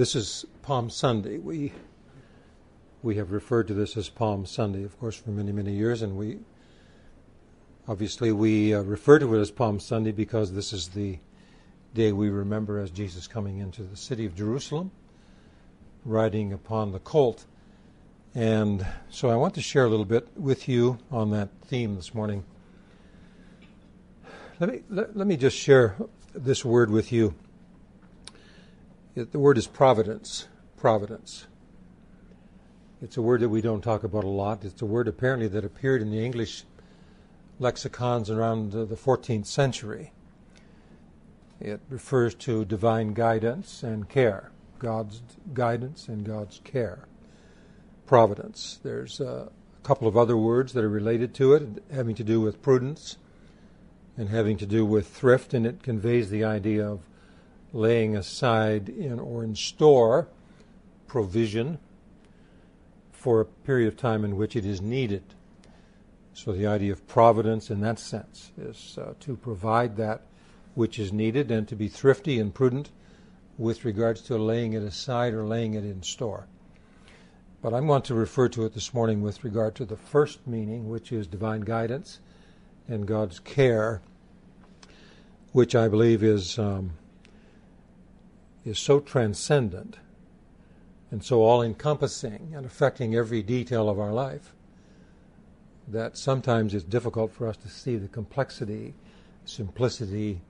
This is Palm Sunday. We we have referred to this as Palm Sunday, of course, for many many years, and we obviously we uh, refer to it as Palm Sunday because this is the day we remember as Jesus coming into the city of Jerusalem, riding upon the colt. And so I want to share a little bit with you on that theme this morning. Let me let, let me just share this word with you. The word is providence. Providence. It's a word that we don't talk about a lot. It's a word apparently that appeared in the English lexicons around the 14th century. It refers to divine guidance and care, God's guidance and God's care. Providence. There's a couple of other words that are related to it, having to do with prudence and having to do with thrift, and it conveys the idea of laying aside in or in store provision for a period of time in which it is needed. So the idea of providence in that sense is uh, to provide that which is needed and to be thrifty and prudent with regards to laying it aside or laying it in store. But I want to refer to it this morning with regard to the first meaning, which is divine guidance and God's care, which I believe is um, is so transcendent and so all encompassing and affecting every detail of our life that sometimes it's difficult for us to see the complexity, simplicity,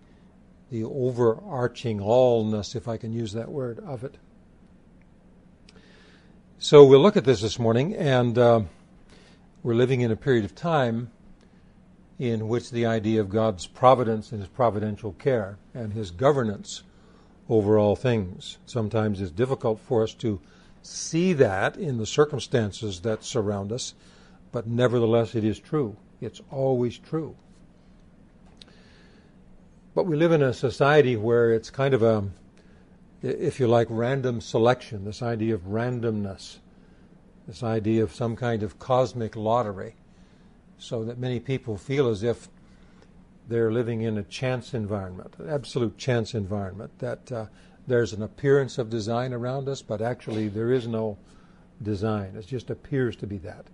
the overarching allness, if I can use that word, of it. So we'll look at this this morning, and uh, we're living in a period of time in which the idea of God's providence and His providential care and His governance over all things. Sometimes it's difficult for us to see that in the circumstances that surround us, but nevertheless it is true. It's always true. But we live in a society where it's kind of a, if you like, random selection, this idea of randomness, this idea of some kind of cosmic lottery, so that many people feel as if they're living in a chance environment, an absolute chance environment, that uh, there's an appearance of design around us, but actually there is no design. It just appears to be that.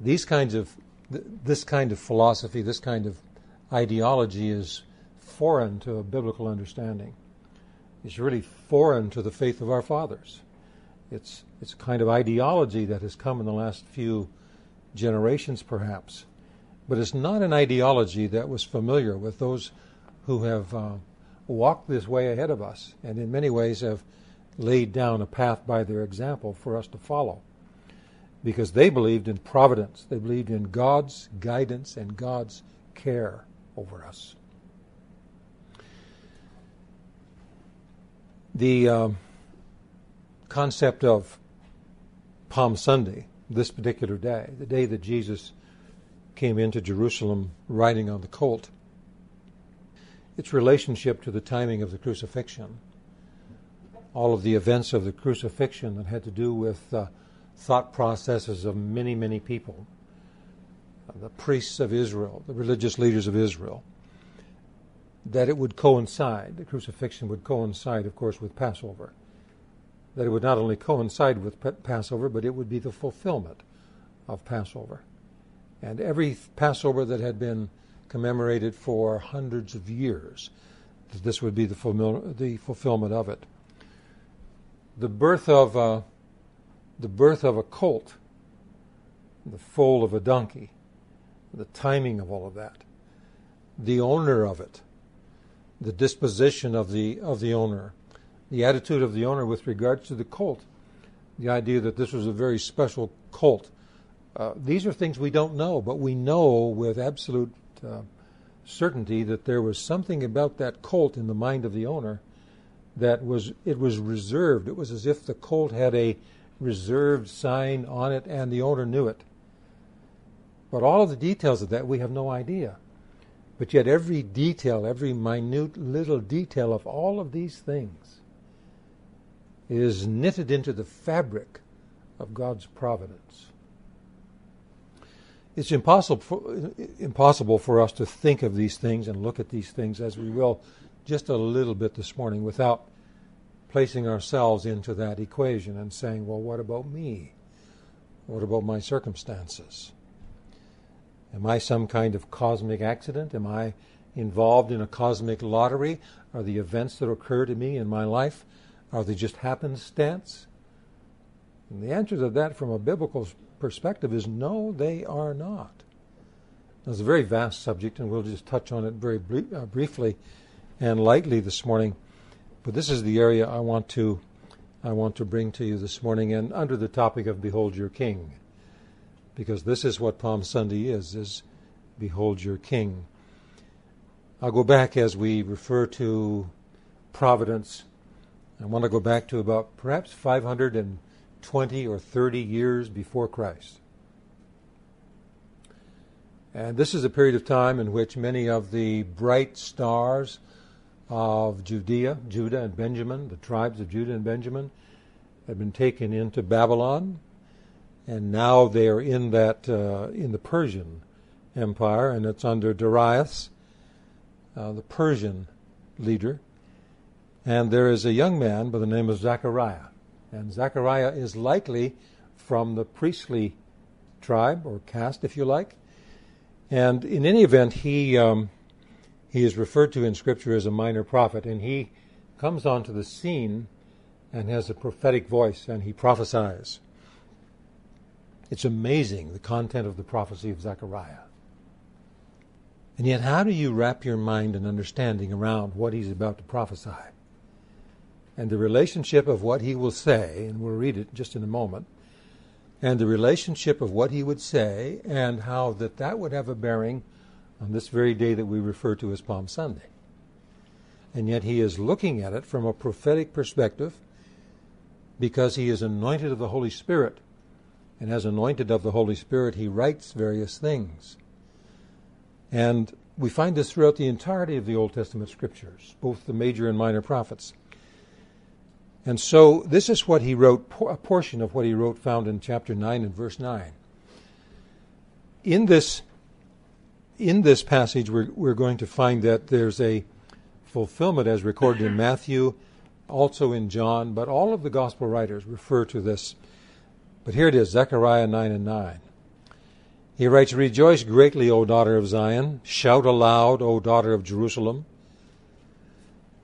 These kinds of, th- this kind of philosophy, this kind of ideology is foreign to a biblical understanding. It's really foreign to the faith of our fathers. It's, it's a kind of ideology that has come in the last few generations, perhaps. But it's not an ideology that was familiar with those who have uh, walked this way ahead of us and in many ways have laid down a path by their example for us to follow. Because they believed in providence, they believed in God's guidance and God's care over us. The um, concept of Palm Sunday, this particular day, the day that Jesus came into Jerusalem riding on the colt, its relationship to the timing of the crucifixion, all of the events of the crucifixion that had to do with uh, thought processes of many, many people, the priests of Israel, the religious leaders of Israel, that it would coincide, the crucifixion would coincide, of course, with Passover. That it would not only coincide with Passover, but it would be the fulfillment of Passover. And every Passover that had been commemorated for hundreds of years, this would be the, the fulfillment of it. The birth of a, the birth of a colt, the foal of a donkey, the timing of all of that, the owner of it, the disposition of the of the owner, the attitude of the owner with regards to the colt, the idea that this was a very special colt. Uh, these are things we don't know, but we know with absolute uh, certainty that there was something about that colt in the mind of the owner that was it was reserved. It was as if the colt had a reserved sign on it, and the owner knew it. But all of the details of that we have no idea. But yet, every detail, every minute little detail of all of these things is knitted into the fabric of God's providence. It's impossible for, impossible for us to think of these things and look at these things as we will just a little bit this morning without placing ourselves into that equation and saying, well, what about me? What about my circumstances? Am I some kind of cosmic accident? Am I involved in a cosmic lottery? Are the events that occur to me in my life, are they just happenstance? And the answer to that from a biblical perspective is no, they are not. It's a very vast subject, and we'll just touch on it very uh, briefly and lightly this morning. But this is the area I want to I want to bring to you this morning, and under the topic of "Behold Your King," because this is what Palm Sunday is: is "Behold Your King." I'll go back as we refer to providence. I want to go back to about perhaps 520 or 30 years before Christ. And this is a period of time in which many of the bright stars of Judea, Judah and Benjamin, the tribes of Judah and Benjamin, had been taken into Babylon, and now they are in that uh, in the Persian Empire, and it's under Darius, uh, the Persian leader. And there is a young man by the name of Zechariah, and Zechariah is likely from the priestly tribe or caste, if you like, and in any event, he um, he is referred to in Scripture as a minor prophet, and he comes onto the scene and has a prophetic voice, and he prophesies. It's amazing the content of the prophecy of Zechariah. And yet, how do you wrap your mind and understanding around what he's about to prophesy? And the relationship of what he will say, and we'll read it just in a moment, and the relationship of what he would say and how that that would have a bearing on this very day that we refer to as Palm Sunday. And yet he is looking at it from a prophetic perspective because he is anointed of the Holy Spirit. And as anointed of the Holy Spirit, he writes various things. And we find this throughout the entirety of the Old Testament scriptures, both the major and minor prophets. And so this is what he wrote, a portion of what he wrote found in chapter 9 and verse 9. In this, in this passage, we're, we're going to find that there's a fulfillment as recorded in Matthew, also in John, but all of the gospel writers refer to this. But here it is, Zechariah 9 and 9. He writes, Rejoice greatly, O daughter of Zion. Shout aloud, O daughter of Jerusalem.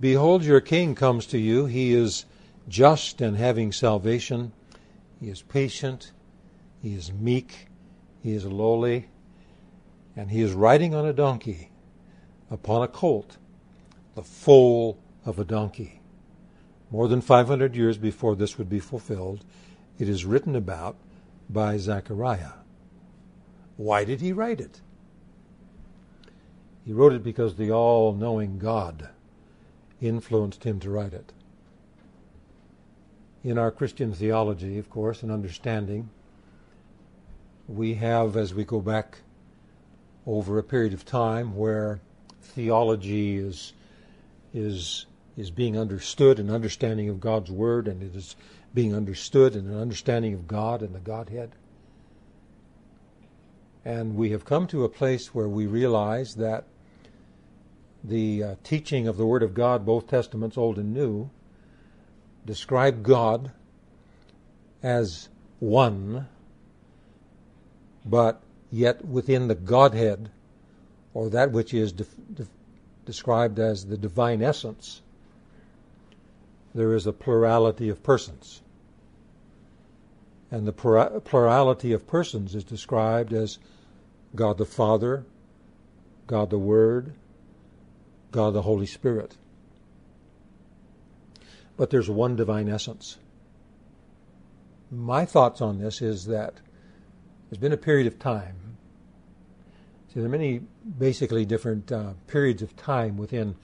Behold, your king comes to you. He is just and having salvation. He is patient. He is meek. He is lowly. And he is riding on a donkey, upon a colt, the foal of a donkey. More than 500 years before this would be fulfilled, it is written about by Zechariah. Why did he write it? He wrote it because the all knowing God influenced him to write it in our Christian theology, of course, and understanding, we have, as we go back over a period of time where theology is is is being understood, an understanding of God's word, and it is being understood and an understanding of God and the Godhead. And we have come to a place where we realize that the uh, teaching of the Word of God, both Testaments, Old and New, describe God as one, but yet within the Godhead, or that which is de- de- described as the divine essence, there is a plurality of persons. And the plurality of persons is described as God the Father, God the Word, God the Holy Spirit but there's one divine essence. My thoughts on this is that there's been a period of time. See, there are many basically different uh, periods of time within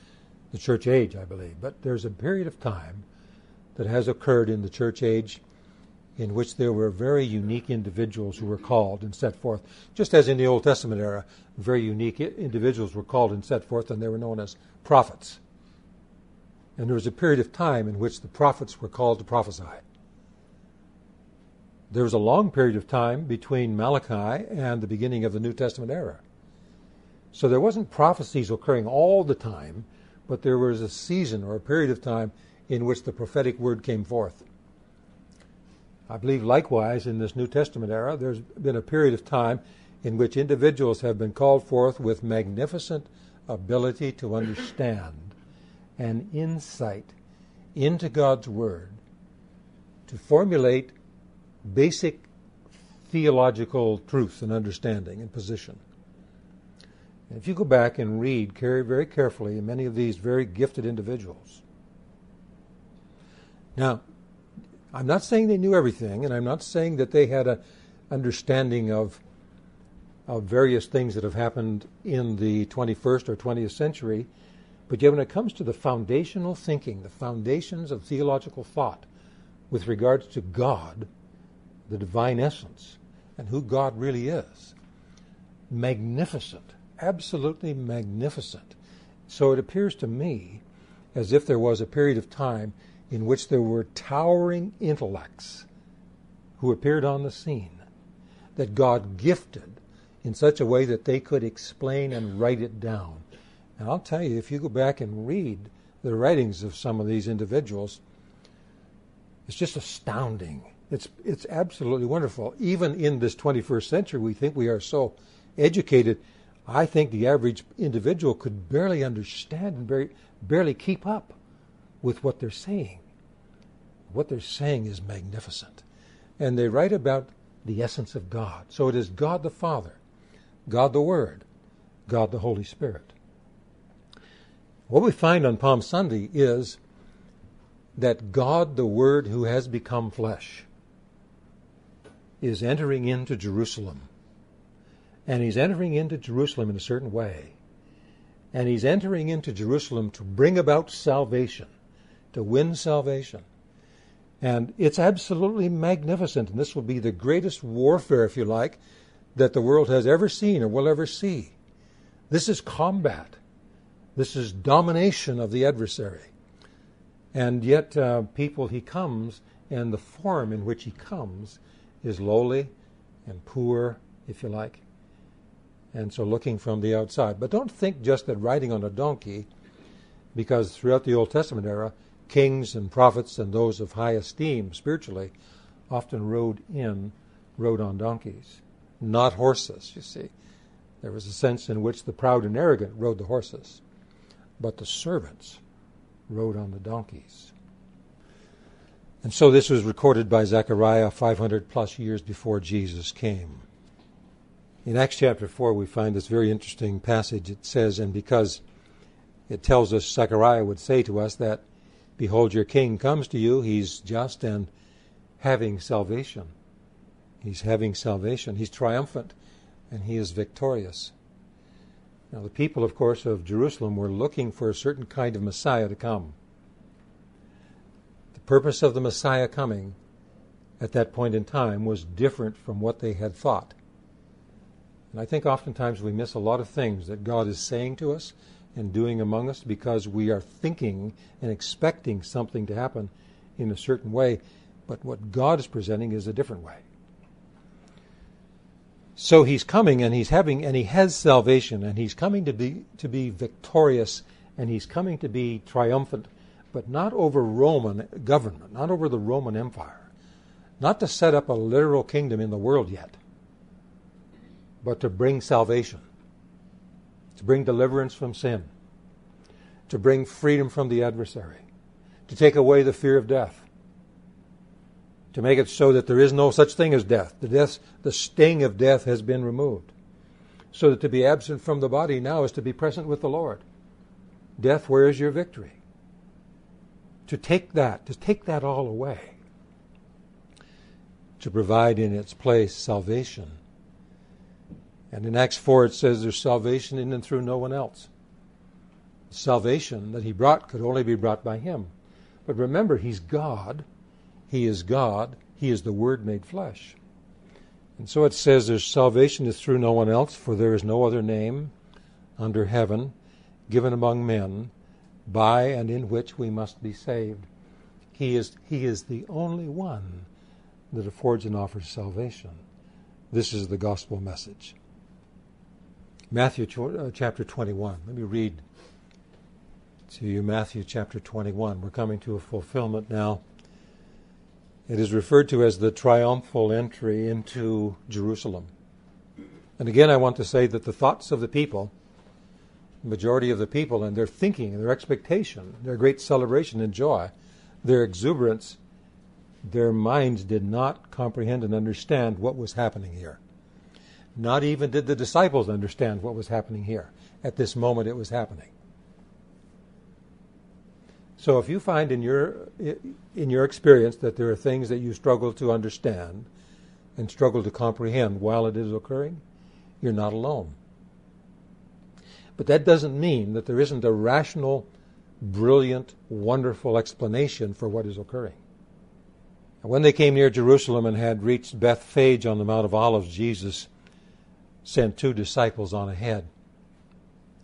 the church age, I believe, but there's a period of time that has occurred in the church age in which there were very unique individuals who were called and set forth. Just as in the Old Testament era, very unique individuals were called and set forth, and they were known as prophets. And there was a period of time in which the prophets were called to prophesy. There was a long period of time between Malachi and the beginning of the New Testament era. So there wasn't prophecies occurring all the time, but there was a season or a period of time in which the prophetic word came forth. I believe likewise in this New Testament era, there's been a period of time in which individuals have been called forth with magnificent ability to understand and insight into God's Word to formulate basic theological truth and understanding and position. And if you go back and read very carefully many of these very gifted individuals. Now, I'm not saying they knew everything, and I'm not saying that they had an understanding of of various things that have happened in the 21st or 20th century. But yet, when it comes to the foundational thinking, the foundations of theological thought with regards to God, the divine essence, and who God really is, magnificent, absolutely magnificent. So it appears to me as if there was a period of time in which there were towering intellects who appeared on the scene that God gifted in such a way that they could explain and write it down. And I'll tell you, if you go back and read the writings of some of these individuals, it's just astounding. It's, it's absolutely wonderful. Even in this 21st century, we think we are so educated. I think the average individual could barely understand and barely, barely keep up with what they're saying. What they're saying is magnificent. And they write about the essence of God. So it is God the Father God the Word, God the Holy Spirit. What we find on Palm Sunday is that God the Word who has become flesh is entering into Jerusalem. And he's entering into Jerusalem in a certain way. And he's entering into Jerusalem to bring about salvation, to win salvation. And it's absolutely magnificent. And this will be the greatest warfare, if you like, that the world has ever seen or will ever see. This is combat. This is domination of the adversary. And yet, uh, people, he comes, and the form in which he comes is lowly and poor, if you like. And so looking from the outside. But don't think just that riding on a donkey, because throughout the Old Testament era, kings and prophets and those of high esteem spiritually often rode in, rode on donkeys not horses, you see. There was a sense in which the proud and arrogant rode the horses, but the servants rode on the donkeys. And so this was recorded by Zechariah 500 plus years before Jesus came. In Acts chapter 4, we find this very interesting passage. It says, And because it tells us, Zechariah would say to us that, Behold, your king comes to you, he's just and having salvation He's having salvation. He's triumphant and he is victorious. Now, the people, of course, of Jerusalem were looking for a certain kind of Messiah to come. The purpose of the Messiah coming at that point in time was different from what they had thought. And I think oftentimes we miss a lot of things that God is saying to us and doing among us because we are thinking and expecting something to happen in a certain way. But what God is presenting is a different way. So he's coming and he's having and he has salvation and he's coming to be to be victorious and he's coming to be triumphant, but not over Roman government, not over the Roman Empire, not to set up a literal kingdom in the world yet, but to bring salvation, to bring deliverance from sin, to bring freedom from the adversary, to take away the fear of death to make it so that there is no such thing as death. The death, the sting of death has been removed. So that to be absent from the body now is to be present with the Lord. Death, where is your victory? To take that, to take that all away, to provide in its place salvation. And in Acts 4 it says there's salvation in and through no one else. Salvation that he brought could only be brought by him. But remember, he's God he is God. He is the Word made flesh. And so it says there's salvation is through no one else, for there is no other name under heaven given among men by and in which we must be saved. He is, he is the only one that affords and offers salvation. This is the gospel message. Matthew uh, chapter 21. Let me read to you Matthew chapter 21. We're coming to a fulfillment now. It is referred to as the triumphal entry into Jerusalem. And again, I want to say that the thoughts of the people, the majority of the people, and their thinking, their expectation, their great celebration and joy, their exuberance, their minds did not comprehend and understand what was happening here. Not even did the disciples understand what was happening here. At this moment, it was happening. So if you find in your in your experience that there are things that you struggle to understand and struggle to comprehend while it is occurring, you're not alone. But that doesn't mean that there isn't a rational, brilliant, wonderful explanation for what is occurring. And when they came near Jerusalem and had reached Bethphage on the Mount of Olives, Jesus sent two disciples on ahead.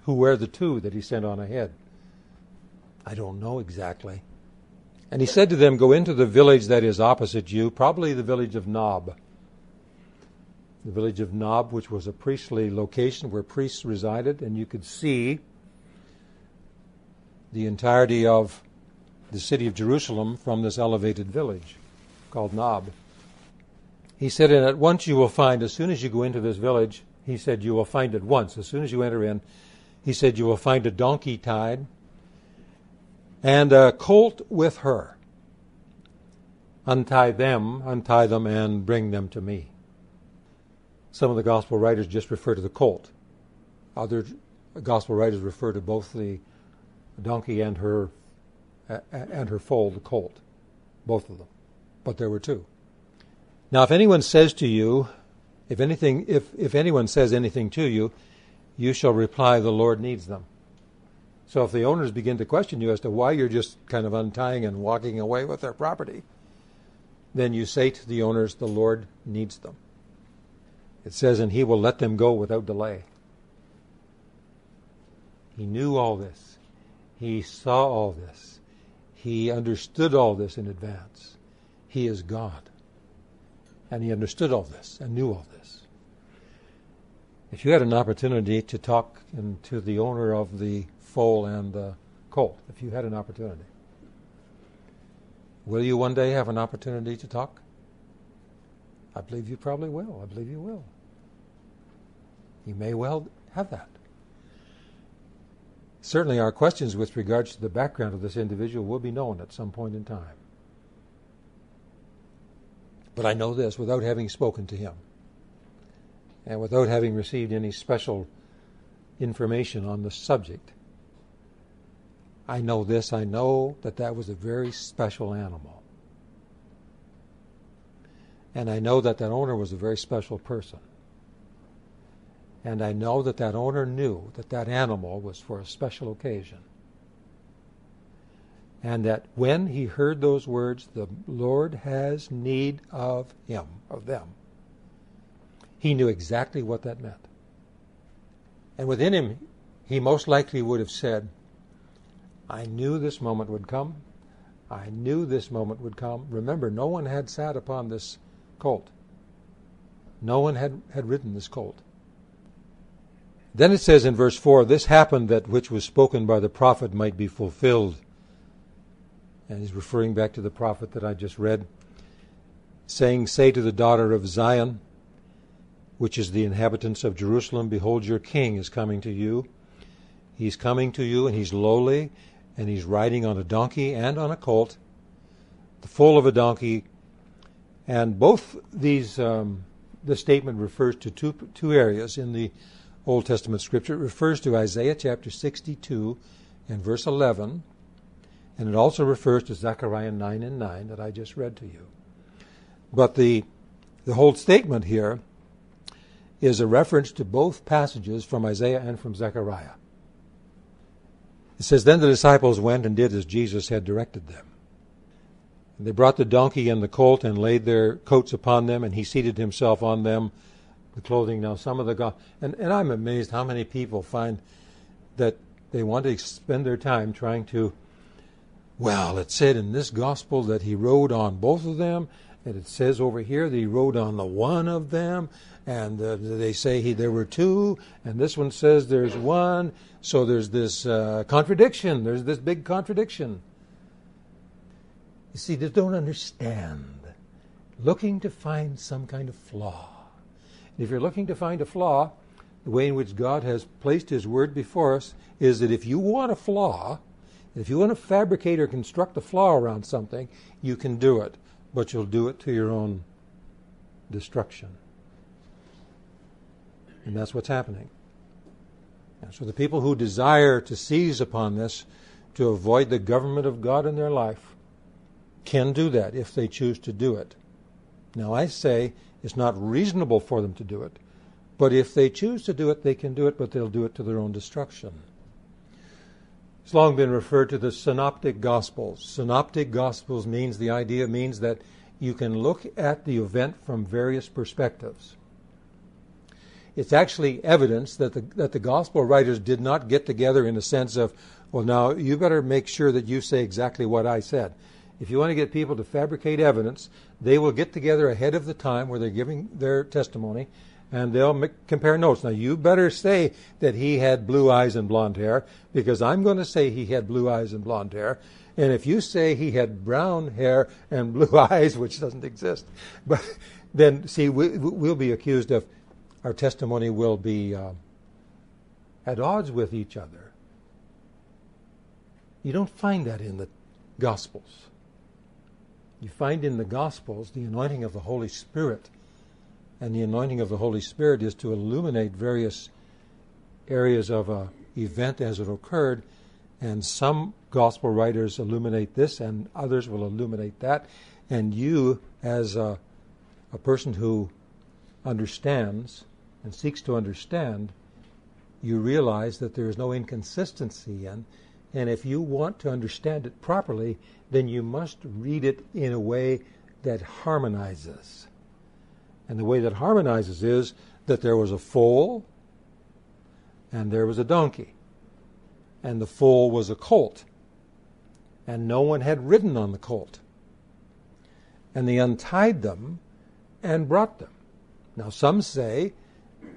Who were the two that he sent on ahead? I don't know exactly. And he said to them, Go into the village that is opposite you, probably the village of Nob. The village of Nob, which was a priestly location where priests resided, and you could see the entirety of the city of Jerusalem from this elevated village called Nob. He said, And at once you will find, as soon as you go into this village, he said, You will find at once, as soon as you enter in, he said, You will find a donkey tied and a colt with her. Untie them, untie them, and bring them to me. Some of the gospel writers just refer to the colt. Other gospel writers refer to both the donkey and her and her foal, the colt, both of them. But there were two. Now, if anyone says to you, if anything, if, if anyone says anything to you, you shall reply, The Lord needs them. So if the owners begin to question you as to why you're just kind of untying and walking away with their property, then you say to the owners, The Lord needs them. It says, And He will let them go without delay. He knew all this. He saw all this. He understood all this in advance. He is God. And he understood all this and knew all this. If you had an opportunity to talk to the owner of the foal and the colt, if you had an opportunity, will you one day have an opportunity to talk? I believe you probably will. I believe you will. You may well have that. Certainly, our questions with regards to the background of this individual will be known at some point in time. But I know this without having spoken to him and without having received any special information on the subject. I know this. I know that that was a very special animal. And I know that that owner was a very special person. And I know that that owner knew that that animal was for a special occasion and that when he heard those words, the Lord has need of him, of them, he knew exactly what that meant. And within him, he most likely would have said, I knew this moment would come. I knew this moment would come. Remember, no one had sat upon this colt. No one had, had ridden this colt. Then it says in verse 4 This happened that which was spoken by the prophet might be fulfilled and he's referring back to the prophet that I just read, saying, Say to the daughter of Zion, which is the inhabitants of Jerusalem, Behold, your king is coming to you. He's coming to you, and he's lowly, and he's riding on a donkey and on a colt, the foal of a donkey. And both these, um, the statement refers to two, two areas in the Old Testament scripture. It refers to Isaiah chapter 62 and verse 11 and it also refers to Zechariah 9 and 9 that I just read to you. But the, the whole statement here is a reference to both passages from Isaiah and from Zechariah. It says, Then the disciples went and did as Jesus had directed them. And they brought the donkey and the colt and laid their coats upon them, and he seated himself on them, the clothing. Now, some of the. Go- and, and I'm amazed how many people find that they want to spend their time trying to well, it said in this gospel that he rode on both of them, and it says over here that he rode on the one of them, and uh, they say he, there were two, and this one says there's one. So there's this uh, contradiction. There's this big contradiction. You see, they don't understand. Looking to find some kind of flaw. And if you're looking to find a flaw, the way in which God has placed His Word before us is that if you want a flaw, if you want to fabricate or construct a flaw around something, you can do it, but you'll do it to your own destruction. And that's what's happening. And so the people who desire to seize upon this to avoid the government of God in their life can do that if they choose to do it. Now, I say it's not reasonable for them to do it, but if they choose to do it, they can do it, but they'll do it to their own destruction. It's long been referred to the synoptic gospels. Synoptic gospels means the idea means that you can look at the event from various perspectives. It's actually evidence that the, that the gospel writers did not get together in the sense of, well, now you better make sure that you say exactly what I said. If you want to get people to fabricate evidence, they will get together ahead of the time where they're giving their testimony and they'll make, compare notes. Now, you better say that he had blue eyes and blonde hair, because I'm going to say he had blue eyes and blonde hair. And if you say he had brown hair and blue eyes, which doesn't exist, but then see, we, will be accused of our testimony will be uh, at odds with each other. You don't find that in the Gospels. You find in the Gospels the anointing of the Holy Spirit and the anointing of the Holy Spirit is to illuminate various areas of a event as it occurred, and some gospel writers illuminate this, and others will illuminate that, and you, as a, a person who understands and seeks to understand, you realize that there is no inconsistency in, and if you want to understand it properly, then you must read it in a way that harmonizes. And the way that harmonizes is that there was a foal and there was a donkey. And the foal was a colt. And no one had ridden on the colt. And they untied them and brought them. Now, some say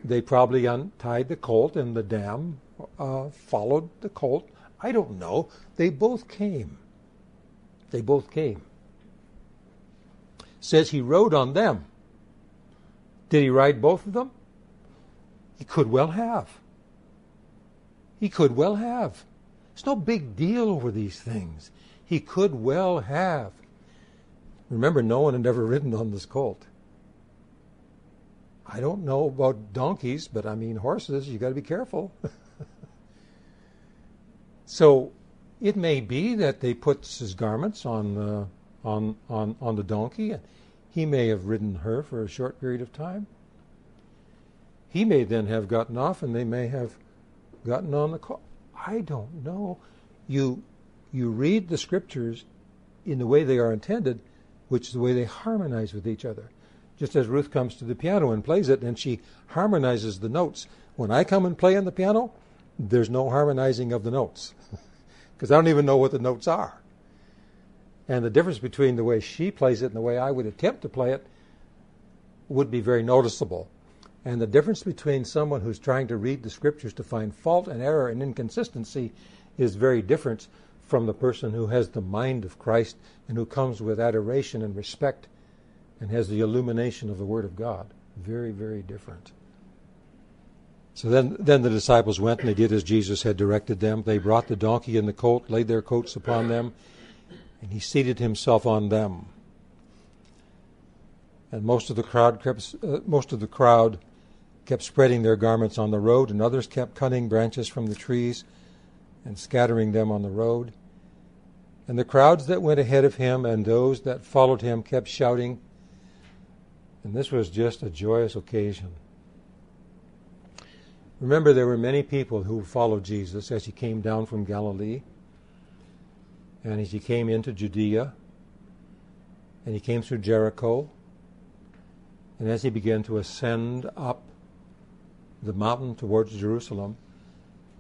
they probably untied the colt and the dam uh, followed the colt. I don't know. They both came. They both came. Says he rode on them. Did he ride both of them? He could well have. He could well have. It's no big deal over these things. He could well have. Remember, no one had ever ridden on this colt. I don't know about donkeys, but I mean horses, you got to be careful. so it may be that they put his garments on the on on on the donkey and he may have ridden her for a short period of time. He may then have gotten off and they may have gotten on the car. I don't know. You, you read the scriptures in the way they are intended, which is the way they harmonize with each other. Just as Ruth comes to the piano and plays it, and she harmonizes the notes. When I come and play on the piano, there's no harmonizing of the notes because I don't even know what the notes are. And the difference between the way she plays it and the way I would attempt to play it would be very noticeable. And the difference between someone who's trying to read the scriptures to find fault and error and inconsistency is very different from the person who has the mind of Christ and who comes with adoration and respect and has the illumination of the Word of God. Very, very different. So then, then the disciples went and they did as Jesus had directed them. They brought the donkey and the colt, laid their coats upon them, and he seated himself on them. And most of the crowd kept, uh, most of the crowd kept spreading their garments on the road, and others kept cutting branches from the trees and scattering them on the road. And the crowds that went ahead of him and those that followed him kept shouting. And this was just a joyous occasion. Remember, there were many people who followed Jesus as he came down from Galilee. And as he came into Judea, and he came through Jericho, and as he began to ascend up the mountain towards Jerusalem,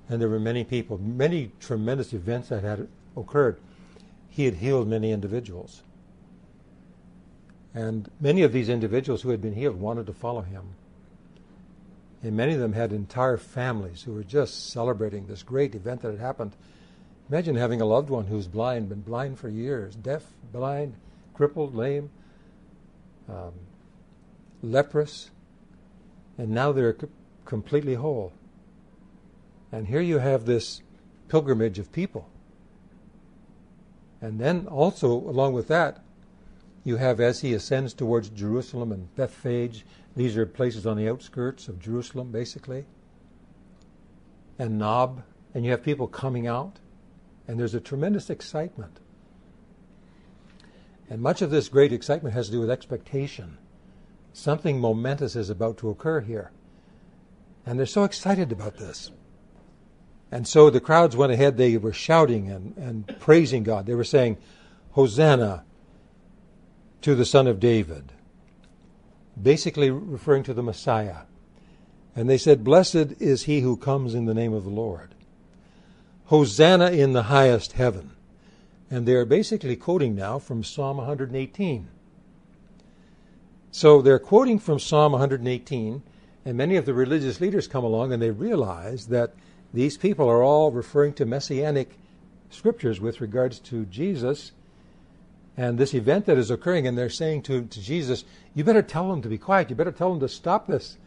and there were many people, many tremendous events that had occurred, he had healed many individuals. And many of these individuals who had been healed wanted to follow him. And many of them had entire families who were just celebrating this great event that had happened. Imagine having a loved one who's blind, been blind for years, deaf, blind, crippled, lame, um, leprous, and now they're c- completely whole. And here you have this pilgrimage of people. And then also, along with that, you have as he ascends towards Jerusalem and Bethphage, these are places on the outskirts of Jerusalem, basically, and Nob, and you have people coming out, and there's a tremendous excitement. And much of this great excitement has to do with expectation. Something momentous is about to occur here. And they're so excited about this. And so the crowds went ahead, they were shouting and, and praising God. They were saying, Hosanna to the Son of David, basically referring to the Messiah. And they said, Blessed is he who comes in the name of the Lord. Hosanna in the highest heaven. And they are basically quoting now from Psalm 118. So they're quoting from Psalm 118, and many of the religious leaders come along and they realize that these people are all referring to messianic scriptures with regards to Jesus and this event that is occurring, and they're saying to, to Jesus, You better tell them to be quiet. You better tell them to stop this.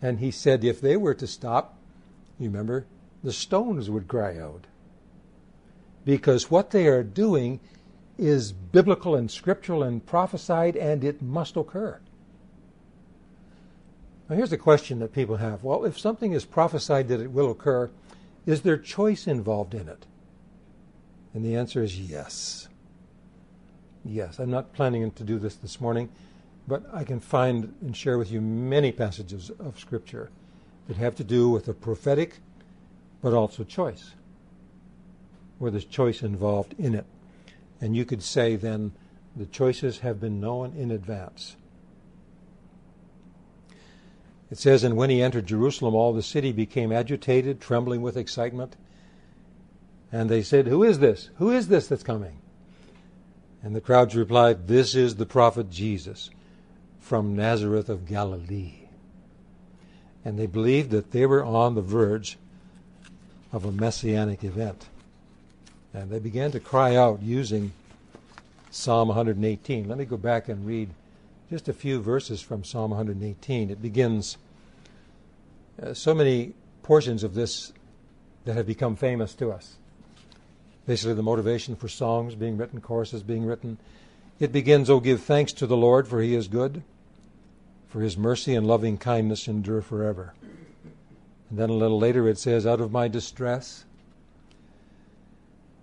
And he said, If they were to stop, you remember, the stones would cry out. Because what they are doing is biblical and scriptural and prophesied, and it must occur. Now, here's a question that people have Well, if something is prophesied that it will occur, is there choice involved in it? And the answer is yes. Yes. I'm not planning to do this this morning, but I can find and share with you many passages of Scripture that have to do with the prophetic, but also choice, where there's choice involved in it. And you could say then the choices have been known in advance. It says, And when he entered Jerusalem, all the city became agitated, trembling with excitement. And they said, Who is this? Who is this that's coming? And the crowds replied, This is the prophet Jesus from Nazareth of Galilee. And they believed that they were on the verge of a messianic event. And they began to cry out using Psalm 118. Let me go back and read just a few verses from Psalm 118. It begins uh, so many portions of this that have become famous to us. Basically, the motivation for songs being written, choruses being written. It begins, Oh, give thanks to the Lord, for he is good, for his mercy and loving kindness endure forever. And then a little later it says, Out of my distress,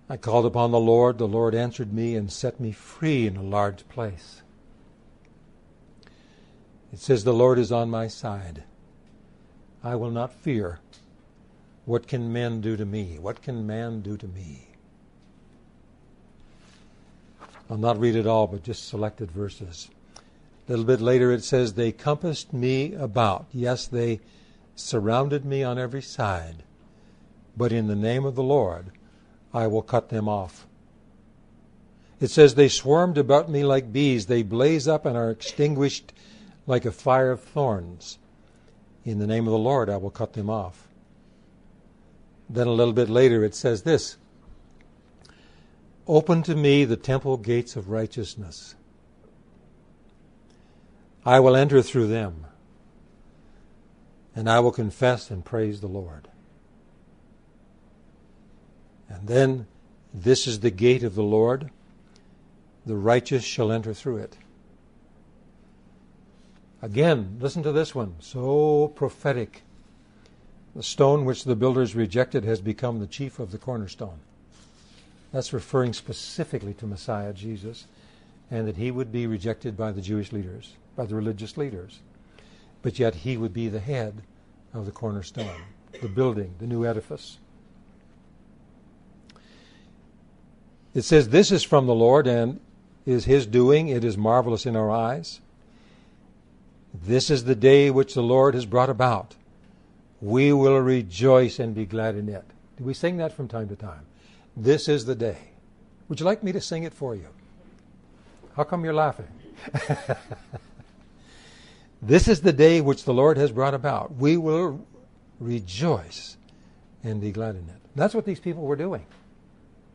I called upon the Lord. The Lord answered me and set me free in a large place. It says, The Lord is on my side. I will not fear. What can men do to me? What can man do to me? I'll not read it all, but just selected verses. A little bit later it says, They compassed me about. Yes, they surrounded me on every side. But in the name of the Lord, I will cut them off. It says, They swarmed about me like bees. They blaze up and are extinguished like a fire of thorns. In the name of the Lord, I will cut them off. Then a little bit later, it says this Open to me the temple gates of righteousness. I will enter through them, and I will confess and praise the Lord. And then, this is the gate of the Lord. The righteous shall enter through it. Again, listen to this one. So prophetic. The stone which the builders rejected has become the chief of the cornerstone. That's referring specifically to Messiah Jesus, and that he would be rejected by the Jewish leaders, by the religious leaders. But yet he would be the head of the cornerstone, the building, the new edifice. It says, This is from the Lord and is his doing. It is marvelous in our eyes. This is the day which the Lord has brought about. We will rejoice and be glad in it. Do we sing that from time to time? This is the day. Would you like me to sing it for you? How come you're laughing? This is the day which the Lord has brought about. We will rejoice and be glad in it. That's what these people were doing.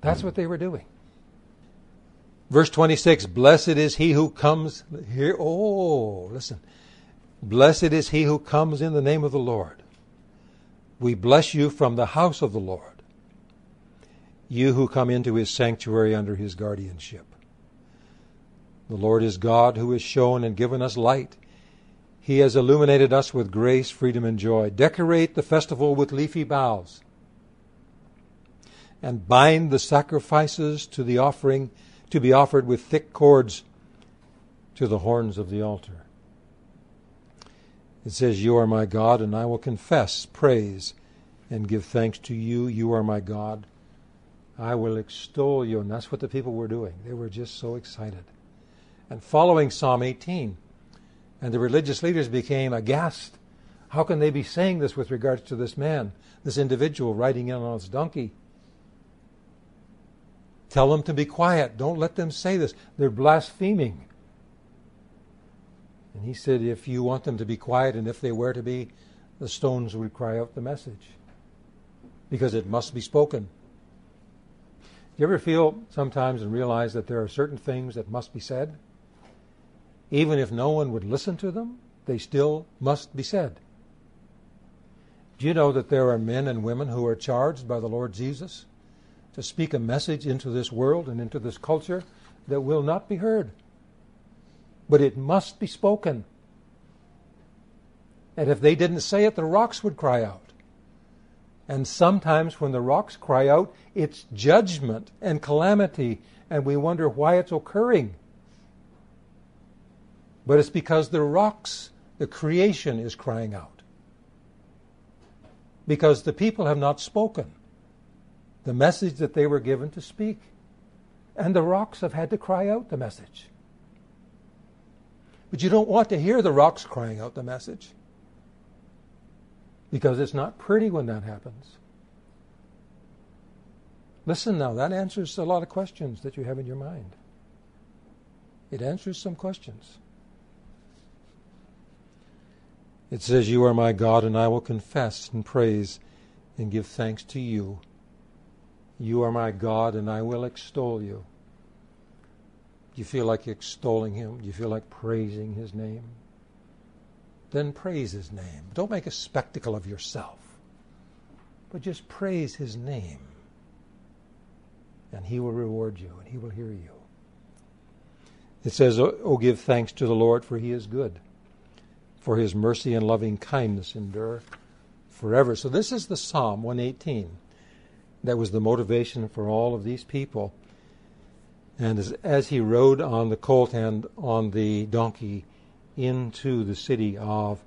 That's what they were doing. Verse 26 Blessed is he who comes here. Oh, listen. Blessed is he who comes in the name of the Lord. We bless you from the house of the Lord, you who come into his sanctuary under his guardianship. The Lord is God who has shown and given us light. He has illuminated us with grace, freedom, and joy. Decorate the festival with leafy boughs and bind the sacrifices to the offering to be offered with thick cords to the horns of the altar. It says, You are my God, and I will confess, praise, and give thanks to you. You are my God. I will extol you. And that's what the people were doing. They were just so excited. And following Psalm 18. And the religious leaders became aghast. How can they be saying this with regards to this man, this individual riding in on his donkey? Tell them to be quiet. Don't let them say this. They're blaspheming. And he said, if you want them to be quiet and if they were to be, the stones would cry out the message. Because it must be spoken. Do you ever feel sometimes and realize that there are certain things that must be said? Even if no one would listen to them, they still must be said. Do you know that there are men and women who are charged by the Lord Jesus to speak a message into this world and into this culture that will not be heard. But it must be spoken. And if they didn't say it, the rocks would cry out. And sometimes when the rocks cry out, it's judgment and calamity, and we wonder why it's occurring. But it's because the rocks, the creation, is crying out. Because the people have not spoken the message that they were given to speak. And the rocks have had to cry out the message. But you don't want to hear the rocks crying out the message because it's not pretty when that happens. Listen now, that answers a lot of questions that you have in your mind. It answers some questions. It says, You are my God, and I will confess and praise and give thanks to you you are my God, and I will extol you. Do you feel like extolling him? Do you feel like praising his name? Then praise his name. Don't make a spectacle of yourself, but just praise his name. And he will reward you, and he will hear you. It says, Oh, give thanks to the Lord, for he is good, for his mercy and loving kindness endure forever. So this is the Psalm 118 that was the motivation for all of these people. And as, as he rode on the colt and on the donkey into the city of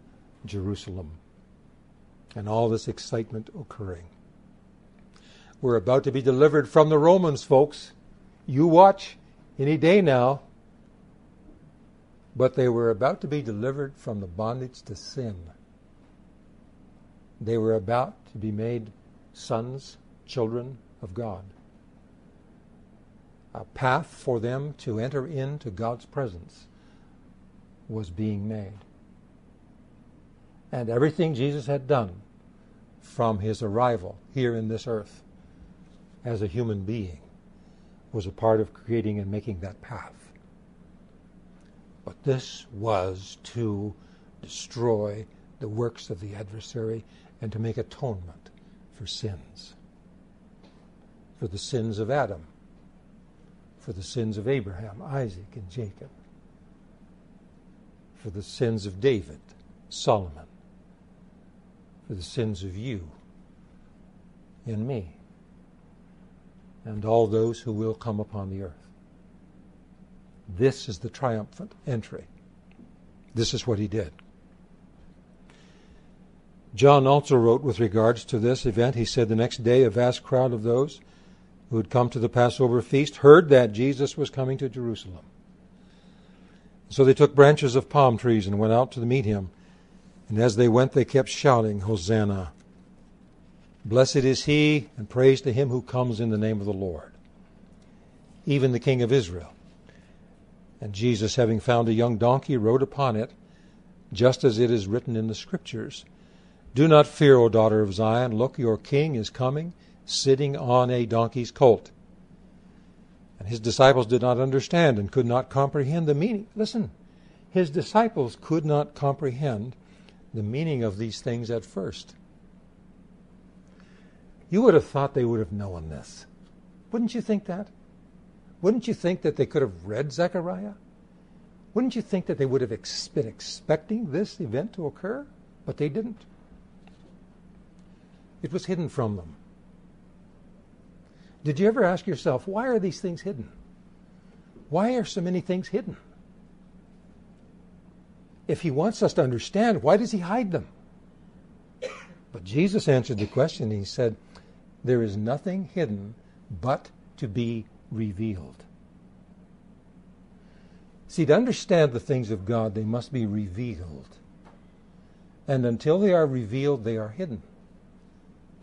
Jerusalem, and all this excitement occurring. We're about to be delivered from the Romans, folks. You watch any day now. But they were about to be delivered from the bondage to sin. They were about to be made sons children of God. A path for them to enter into God's presence was being made. And everything Jesus had done from his arrival here in this earth as a human being was a part of creating and making that path. But this was to destroy the works of the adversary and to make atonement for sins for the sins of Adam, for the sins of Abraham, Isaac, and Jacob, for the sins of David, Solomon, for the sins of you and me, and all those who will come upon the earth. This is the triumphant entry. This is what he did. John also wrote with regards to this event. He said, The next day, a vast crowd of those who had come to the Passover feast heard that Jesus was coming to Jerusalem. So they took branches of palm trees and went out to meet him. And as they went, they kept shouting, Hosanna! Blessed is he, and praise to him who comes in the name of the Lord, even the King of Israel. And Jesus, having found a young donkey, rode upon it, just as it is written in the Scriptures. Do not fear, O daughter of Zion. Look, your king is coming, sitting on a donkey's colt. And his disciples did not understand and could not comprehend the meaning. Listen, his disciples could not comprehend the meaning of these things at first. You would have thought they would have known this. Wouldn't you think that? Wouldn't you think that they could have read Zechariah? Wouldn't you think that they would have ex- been expecting this event to occur? But they didn't. It was hidden from them. Did you ever ask yourself, why are these things hidden? Why are so many things hidden? If he wants us to understand, why does he hide them? But Jesus answered the question. He said, There is nothing hidden but to be revealed. See, to understand the things of God, they must be revealed. And until they are revealed, they are hidden.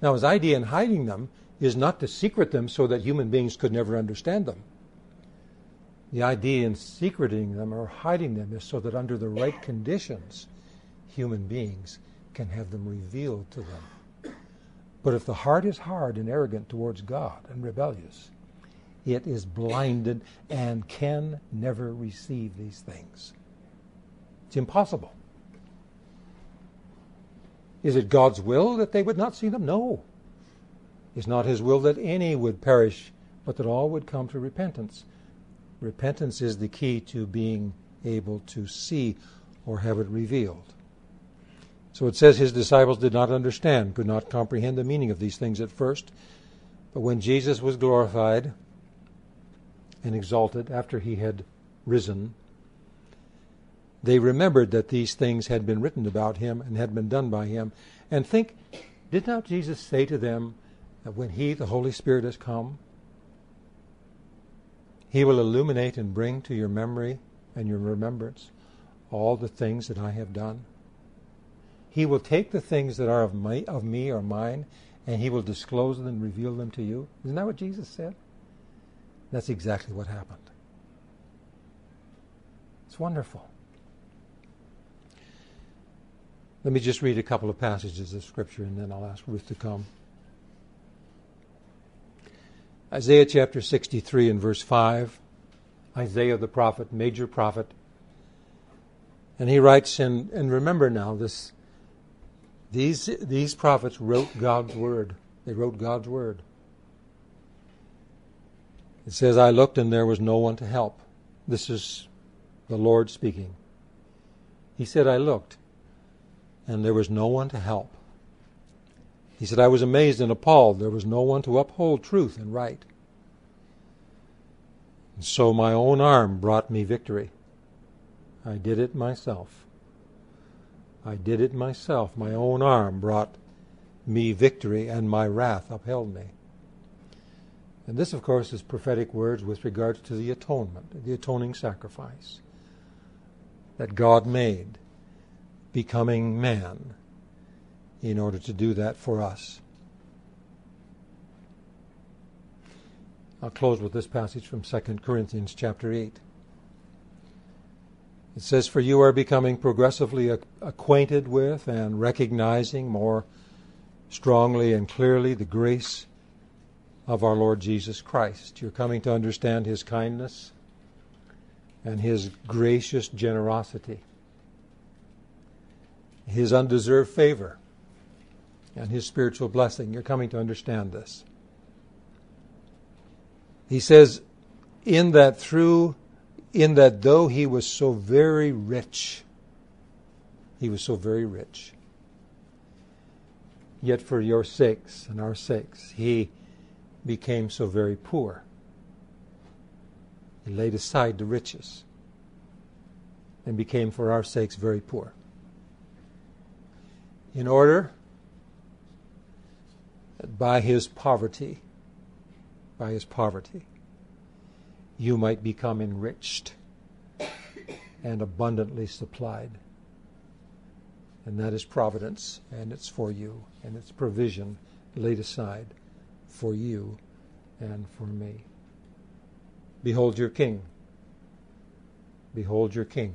Now, his idea in hiding them is not to secret them so that human beings could never understand them. The idea in secreting them or hiding them is so that under the right conditions, human beings can have them revealed to them. But if the heart is hard and arrogant towards God and rebellious, it is blinded and can never receive these things. It's impossible. Is it God's will that they would not see them? No. It's not His will that any would perish, but that all would come to repentance. Repentance is the key to being able to see or have it revealed. So it says his disciples did not understand, could not comprehend the meaning of these things at first. But when Jesus was glorified and exalted after he had risen, they remembered that these things had been written about him and had been done by him. And think, did not Jesus say to them that when he, the Holy Spirit, has come, he will illuminate and bring to your memory and your remembrance all the things that I have done? He will take the things that are of, my, of me or mine and he will disclose them and reveal them to you. Isn't that what Jesus said? That's exactly what happened. It's wonderful. Let me just read a couple of passages of Scripture and then I'll ask Ruth to come. Isaiah chapter 63 and verse 5. Isaiah the prophet, major prophet. And he writes, and, and remember now, this, these, these prophets wrote God's word. They wrote God's word. It says, I looked and there was no one to help. This is the Lord speaking. He said, I looked and there was no one to help. He said, I was amazed and appalled. There was no one to uphold truth and right. And so my own arm brought me victory. I did it myself. I did it myself. My own arm brought me victory, and my wrath upheld me. And this, of course, is prophetic words with regards to the atonement, the atoning sacrifice that God made becoming man in order to do that for us. I'll close with this passage from 2 Corinthians chapter 8. It says, For you are becoming progressively acquainted with and recognizing more strongly and clearly the grace of our Lord Jesus Christ. You're coming to understand his kindness and his gracious generosity his undeserved favor and his spiritual blessing. You're coming to understand this. He says, in that through, in that though he was so very rich, he was so very rich, yet for your sakes and our sakes, he became so very poor. He laid aside the riches and became for our sakes very poor in order by his poverty, by his poverty, you might become enriched and abundantly supplied. And that is providence, and it's for you, and it's provision laid aside for you and for me. Behold your king. Behold your king.